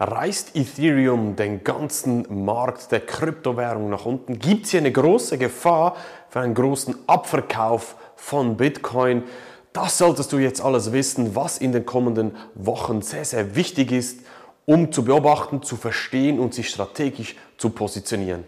Reißt Ethereum den ganzen Markt der Kryptowährung nach unten? Gibt es hier eine große Gefahr für einen großen Abverkauf von Bitcoin? Das solltest du jetzt alles wissen, was in den kommenden Wochen sehr, sehr wichtig ist, um zu beobachten, zu verstehen und sich strategisch zu positionieren.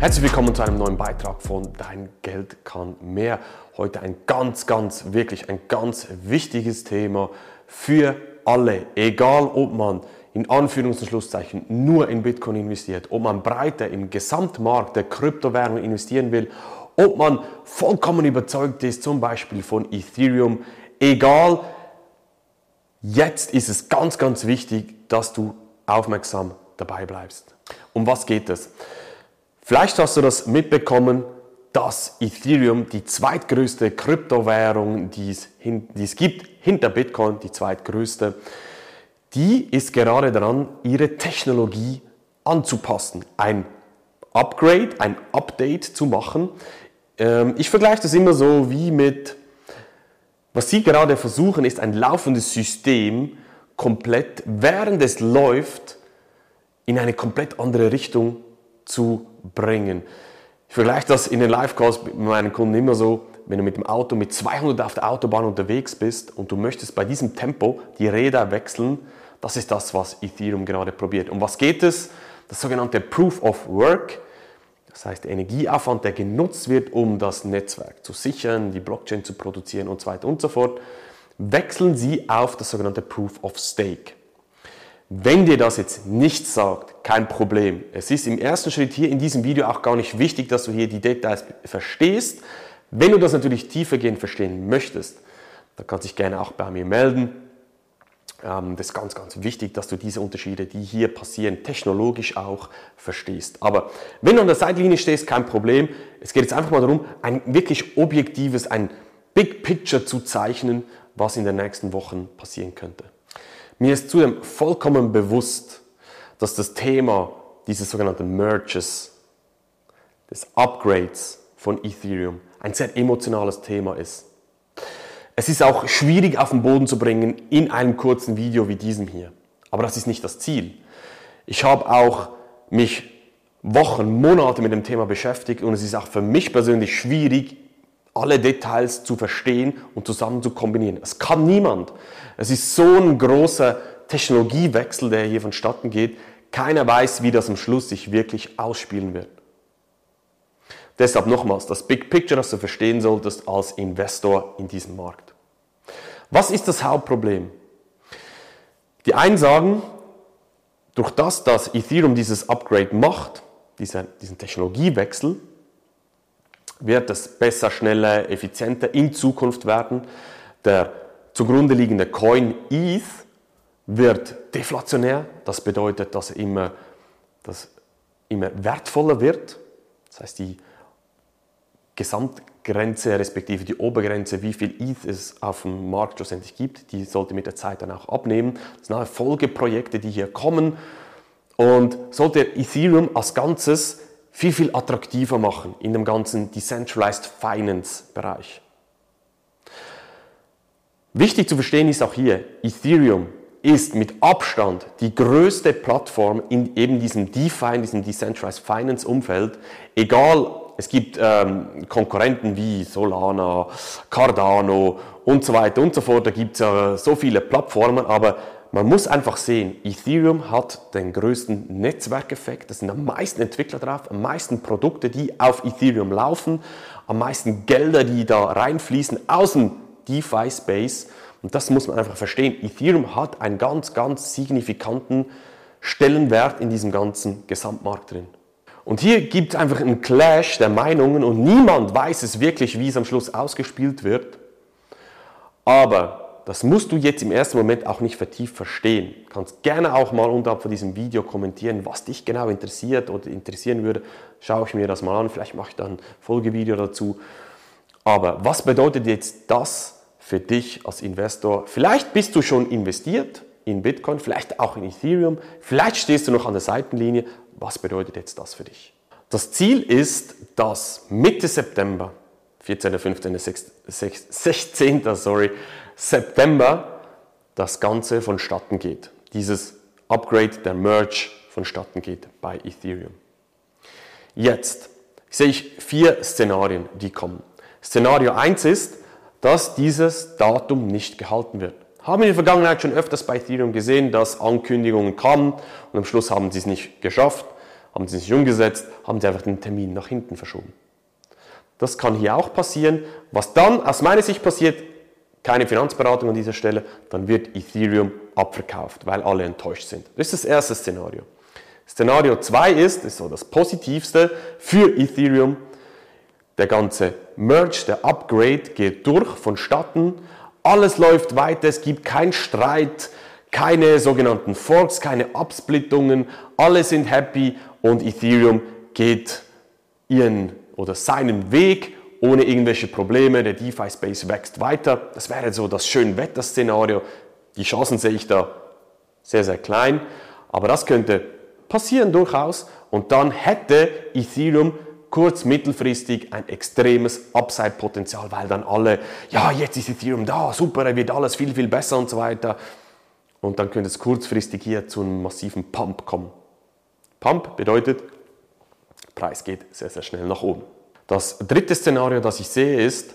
Herzlich willkommen zu einem neuen Beitrag von Dein Geld kann mehr. Heute ein ganz, ganz, wirklich ein ganz wichtiges Thema für alle. Egal, ob man in Anführungs- und Schlusszeichen nur in Bitcoin investiert, ob man breiter im Gesamtmarkt der Kryptowährungen investieren will, ob man vollkommen überzeugt ist, zum Beispiel von Ethereum. Egal, jetzt ist es ganz, ganz wichtig, dass du aufmerksam dabei bleibst. Um was geht es? Vielleicht hast du das mitbekommen, dass Ethereum die zweitgrößte Kryptowährung, die es, die es gibt, hinter Bitcoin die zweitgrößte, die ist gerade daran, ihre Technologie anzupassen, ein Upgrade, ein Update zu machen. Ähm, ich vergleiche das immer so wie mit, was sie gerade versuchen, ist ein laufendes System komplett, während es läuft, in eine komplett andere Richtung zu bringen. Ich vergleiche das in den Live-Calls mit meinen Kunden immer so, wenn du mit dem Auto mit 200 auf der Autobahn unterwegs bist und du möchtest bei diesem Tempo die Räder wechseln, das ist das, was Ethereum gerade probiert. Um was geht es? Das sogenannte Proof of Work, das heißt der Energieaufwand, der genutzt wird, um das Netzwerk zu sichern, die Blockchain zu produzieren und so weiter und so fort, wechseln sie auf das sogenannte Proof of Stake. Wenn dir das jetzt nichts sagt, kein Problem. Es ist im ersten Schritt hier in diesem Video auch gar nicht wichtig, dass du hier die Details verstehst. Wenn du das natürlich tiefergehend verstehen möchtest, dann kannst du dich gerne auch bei mir melden. Ähm, das ist ganz, ganz wichtig, dass du diese Unterschiede, die hier passieren, technologisch auch verstehst. Aber wenn du an der Seitlinie stehst, kein Problem. Es geht jetzt einfach mal darum, ein wirklich objektives, ein Big Picture zu zeichnen, was in den nächsten Wochen passieren könnte. Mir ist zudem vollkommen bewusst, dass das Thema dieses sogenannten Merges, des Upgrades von Ethereum, ein sehr emotionales Thema ist. Es ist auch schwierig auf den Boden zu bringen in einem kurzen Video wie diesem hier. Aber das ist nicht das Ziel. Ich habe auch mich Wochen, Monate mit dem Thema beschäftigt und es ist auch für mich persönlich schwierig, alle Details zu verstehen und zusammen zu kombinieren. Es kann niemand. Es ist so ein großer Technologiewechsel, der hier vonstatten geht. Keiner weiß, wie das am Schluss sich wirklich ausspielen wird. Deshalb nochmals, das Big Picture, das du verstehen solltest als Investor in diesem Markt. Was ist das Hauptproblem? Die einen sagen, durch das, dass Ethereum dieses Upgrade macht, diesen, diesen Technologiewechsel, wird es besser, schneller, effizienter in Zukunft werden. Der zugrunde liegende Coin ETH wird deflationär. Das bedeutet, dass er immer, dass immer wertvoller wird. Das heißt, die Gesamtgrenze respektive die Obergrenze, wie viel ETH es auf dem Markt schlussendlich gibt, die sollte mit der Zeit dann auch abnehmen. Das sind Folgeprojekte, die hier kommen. Und sollte Ethereum als Ganzes viel, viel attraktiver machen in dem ganzen Decentralized Finance Bereich. Wichtig zu verstehen ist auch hier, Ethereum ist mit Abstand die größte Plattform in eben diesem DeFi, diesem Decentralized Finance Umfeld. Egal, es gibt ähm, Konkurrenten wie Solana, Cardano und so weiter und so fort. Da gibt es äh, so viele Plattformen, aber man muss einfach sehen, Ethereum hat den größten Netzwerkeffekt. Es sind am meisten Entwickler drauf, am meisten Produkte, die auf Ethereum laufen, am meisten Gelder, die da reinfließen aus dem DeFi-Space. Und das muss man einfach verstehen. Ethereum hat einen ganz, ganz signifikanten Stellenwert in diesem ganzen Gesamtmarkt drin. Und hier gibt es einfach einen Clash der Meinungen und niemand weiß es wirklich, wie es am Schluss ausgespielt wird. Aber das musst du jetzt im ersten Moment auch nicht vertieft verstehen. Du kannst gerne auch mal unterhalb von diesem Video kommentieren, was dich genau interessiert oder interessieren würde. Schaue ich mir das mal an, vielleicht mache ich dann ein Folgevideo dazu. Aber was bedeutet jetzt das für dich als Investor? Vielleicht bist du schon investiert in Bitcoin, vielleicht auch in Ethereum, vielleicht stehst du noch an der Seitenlinie. Was bedeutet jetzt das für dich? Das Ziel ist, dass Mitte September, 14., 15., 16. Sorry, September das Ganze vonstatten geht. Dieses Upgrade, der Merge vonstatten geht bei Ethereum. Jetzt sehe ich vier Szenarien, die kommen. Szenario 1 ist, dass dieses Datum nicht gehalten wird. Haben wir in der Vergangenheit schon öfters bei Ethereum gesehen, dass Ankündigungen kamen und am Schluss haben sie es nicht geschafft, haben sie es nicht umgesetzt, haben sie einfach den Termin nach hinten verschoben. Das kann hier auch passieren. Was dann aus meiner Sicht passiert, keine Finanzberatung an dieser Stelle, dann wird Ethereum abverkauft, weil alle enttäuscht sind. Das ist das erste Szenario. Szenario 2 ist, ist so das positivste für Ethereum, der ganze Merge, der Upgrade geht durch vonstatten, alles läuft weiter, es gibt keinen Streit, keine sogenannten Forks, keine Absplittungen, alle sind happy und Ethereum geht ihren oder seinen Weg ohne irgendwelche Probleme. Der DeFi-Space wächst weiter. Das wäre so das Schönwetter-Szenario. Die Chancen sehe ich da sehr, sehr klein. Aber das könnte passieren durchaus. Und dann hätte Ethereum kurz-, mittelfristig ein extremes Upside-Potenzial, weil dann alle, ja, jetzt ist Ethereum da, super, er wird alles viel, viel besser und so weiter. Und dann könnte es kurzfristig hier zu einem massiven Pump kommen. Pump bedeutet, Preis geht sehr, sehr schnell nach oben. Das dritte Szenario, das ich sehe, ist,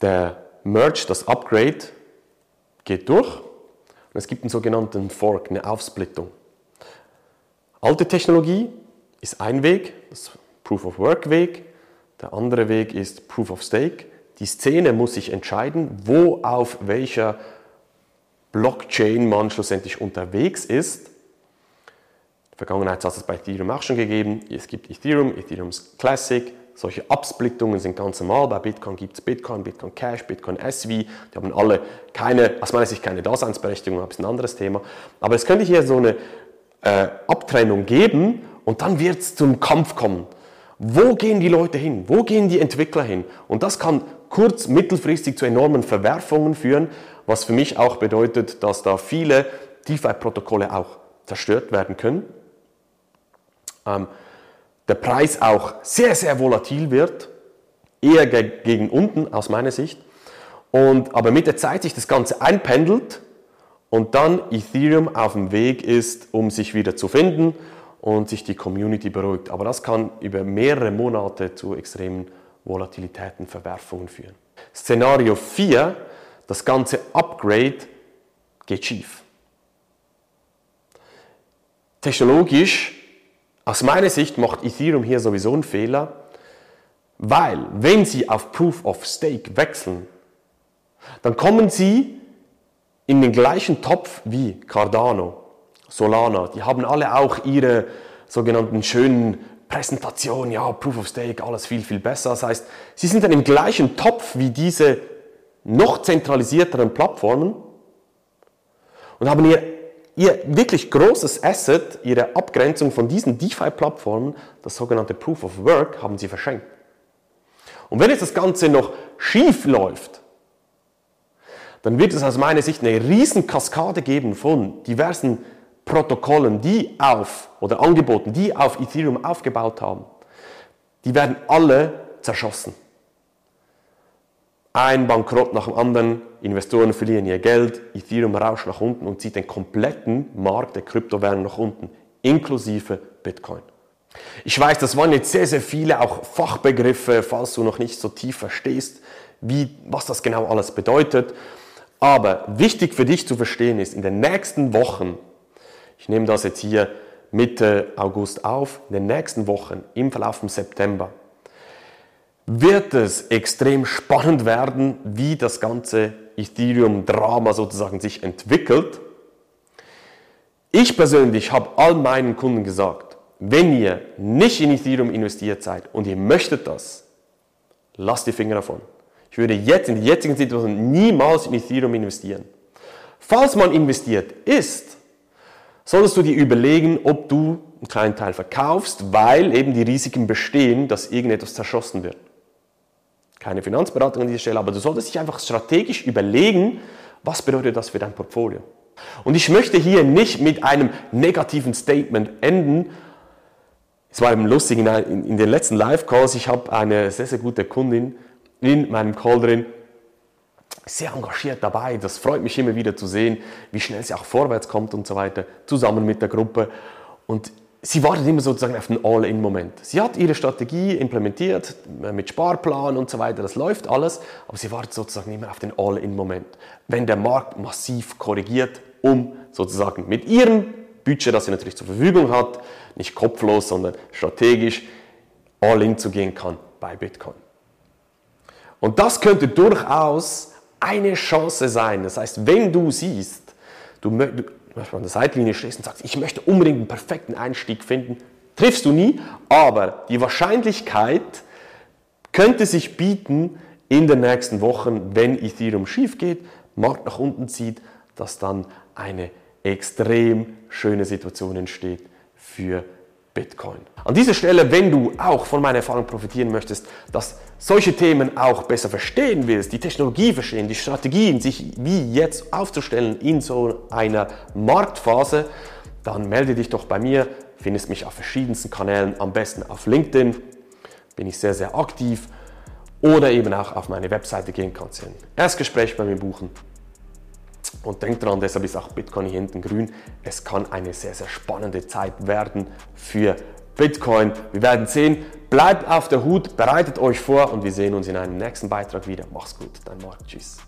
der Merge, das Upgrade, geht durch und es gibt einen sogenannten Fork, eine Aufsplittung. Alte Technologie ist ein Weg, das Proof of Work Weg, der andere Weg ist Proof of Stake. Die Szene muss sich entscheiden, wo auf welcher Blockchain man schlussendlich unterwegs ist. In der Vergangenheit hat es bei Ethereum auch schon gegeben. Es gibt Ethereum, Ethereum's Classic, solche Absplittungen sind ganz normal. Bei Bitcoin gibt es Bitcoin, Bitcoin Cash, Bitcoin SV. Die haben alle keine, aus meiner Sicht keine Daseinsberechtigung, das ist ein anderes Thema. Aber es könnte hier so eine äh, Abtrennung geben und dann wird es zum Kampf kommen. Wo gehen die Leute hin? Wo gehen die Entwickler hin? Und das kann kurz-, mittelfristig zu enormen Verwerfungen führen, was für mich auch bedeutet, dass da viele DeFi-Protokolle auch zerstört werden können. Ähm, der Preis auch sehr, sehr volatil wird, eher gegen unten aus meiner Sicht. Und, aber mit der Zeit sich das Ganze einpendelt und dann Ethereum auf dem Weg ist, um sich wieder zu finden und sich die Community beruhigt. Aber das kann über mehrere Monate zu extremen Volatilitäten, Verwerfungen führen. Szenario 4, das ganze Upgrade geht schief. Technologisch aus meiner Sicht macht Ethereum hier sowieso einen Fehler, weil wenn Sie auf Proof of Stake wechseln, dann kommen Sie in den gleichen Topf wie Cardano, Solana. Die haben alle auch ihre sogenannten schönen Präsentationen, ja, Proof of Stake, alles viel, viel besser. Das heißt, Sie sind dann im gleichen Topf wie diese noch zentralisierteren Plattformen und haben ihr Ihr wirklich großes Asset, Ihre Abgrenzung von diesen DeFi-Plattformen, das sogenannte Proof of Work, haben Sie verschenkt. Und wenn jetzt das Ganze noch schief läuft, dann wird es aus meiner Sicht eine riesen Kaskade geben von diversen Protokollen, die auf oder Angeboten, die auf Ethereum aufgebaut haben. Die werden alle zerschossen. Ein Bankrott nach dem anderen, Investoren verlieren ihr Geld, Ethereum rauscht nach unten und zieht den kompletten Markt der Kryptowährungen nach unten, inklusive Bitcoin. Ich weiß, das waren jetzt sehr, sehr viele auch Fachbegriffe, falls du noch nicht so tief verstehst, wie, was das genau alles bedeutet. Aber wichtig für dich zu verstehen ist, in den nächsten Wochen, ich nehme das jetzt hier Mitte August auf, in den nächsten Wochen, im Verlauf vom September, wird es extrem spannend werden, wie das ganze Ethereum-Drama sozusagen sich entwickelt. Ich persönlich habe all meinen Kunden gesagt, wenn ihr nicht in Ethereum investiert seid und ihr möchtet das, lasst die Finger davon. Ich würde jetzt in der jetzigen Situation niemals in Ethereum investieren. Falls man investiert ist, solltest du dir überlegen, ob du einen kleinen Teil verkaufst, weil eben die Risiken bestehen, dass irgendetwas zerschossen wird keine Finanzberatung an dieser Stelle, aber du solltest dich einfach strategisch überlegen, was bedeutet das für dein Portfolio. Und ich möchte hier nicht mit einem negativen Statement enden, Es war eben lustig, in, in den letzten Live-Calls, ich habe eine sehr, sehr gute Kundin in meinem Call drin, sehr engagiert dabei. Das freut mich immer wieder zu sehen, wie schnell sie auch vorwärts kommt und so weiter, zusammen mit der Gruppe. Und sie wartet immer sozusagen auf den All-In-Moment. Sie hat ihre Strategie implementiert äh, mit Sparplan und so weiter, das läuft alles, aber sie wartet sozusagen immer auf den All-In-Moment. Wenn der Markt massiv korrigiert, um sozusagen mit ihrem Budget, das sie natürlich zur Verfügung hat, nicht kopflos, sondern strategisch All-In zu gehen kann bei Bitcoin. Und das könnte durchaus eine Chance sein. Das heißt, wenn du siehst, du, du an der Seitlinie stehst und sagst, ich möchte unbedingt einen perfekten Einstieg finden, triffst du nie, aber die Wahrscheinlichkeit könnte sich bieten in den nächsten Wochen, wenn Ethereum schief geht, Markt nach unten zieht, dass dann eine extrem schöne Situation entsteht für Bitcoin. An dieser Stelle, wenn du auch von meiner Erfahrung profitieren möchtest, dass solche Themen auch besser verstehen willst, die Technologie verstehen, die Strategien, sich wie jetzt aufzustellen in so einer Marktphase, dann melde dich doch bei mir. Findest mich auf verschiedensten Kanälen, am besten auf LinkedIn, bin ich sehr, sehr aktiv oder eben auch auf meine Webseite gehen kannst Erstgespräch bei mir buchen. Und denk dran, deshalb ist auch Bitcoin hier hinten grün. Es kann eine sehr, sehr spannende Zeit werden für Bitcoin. Wir werden sehen. Bleibt auf der Hut, bereitet euch vor und wir sehen uns in einem nächsten Beitrag wieder. Mach's gut, dein Marc. Tschüss.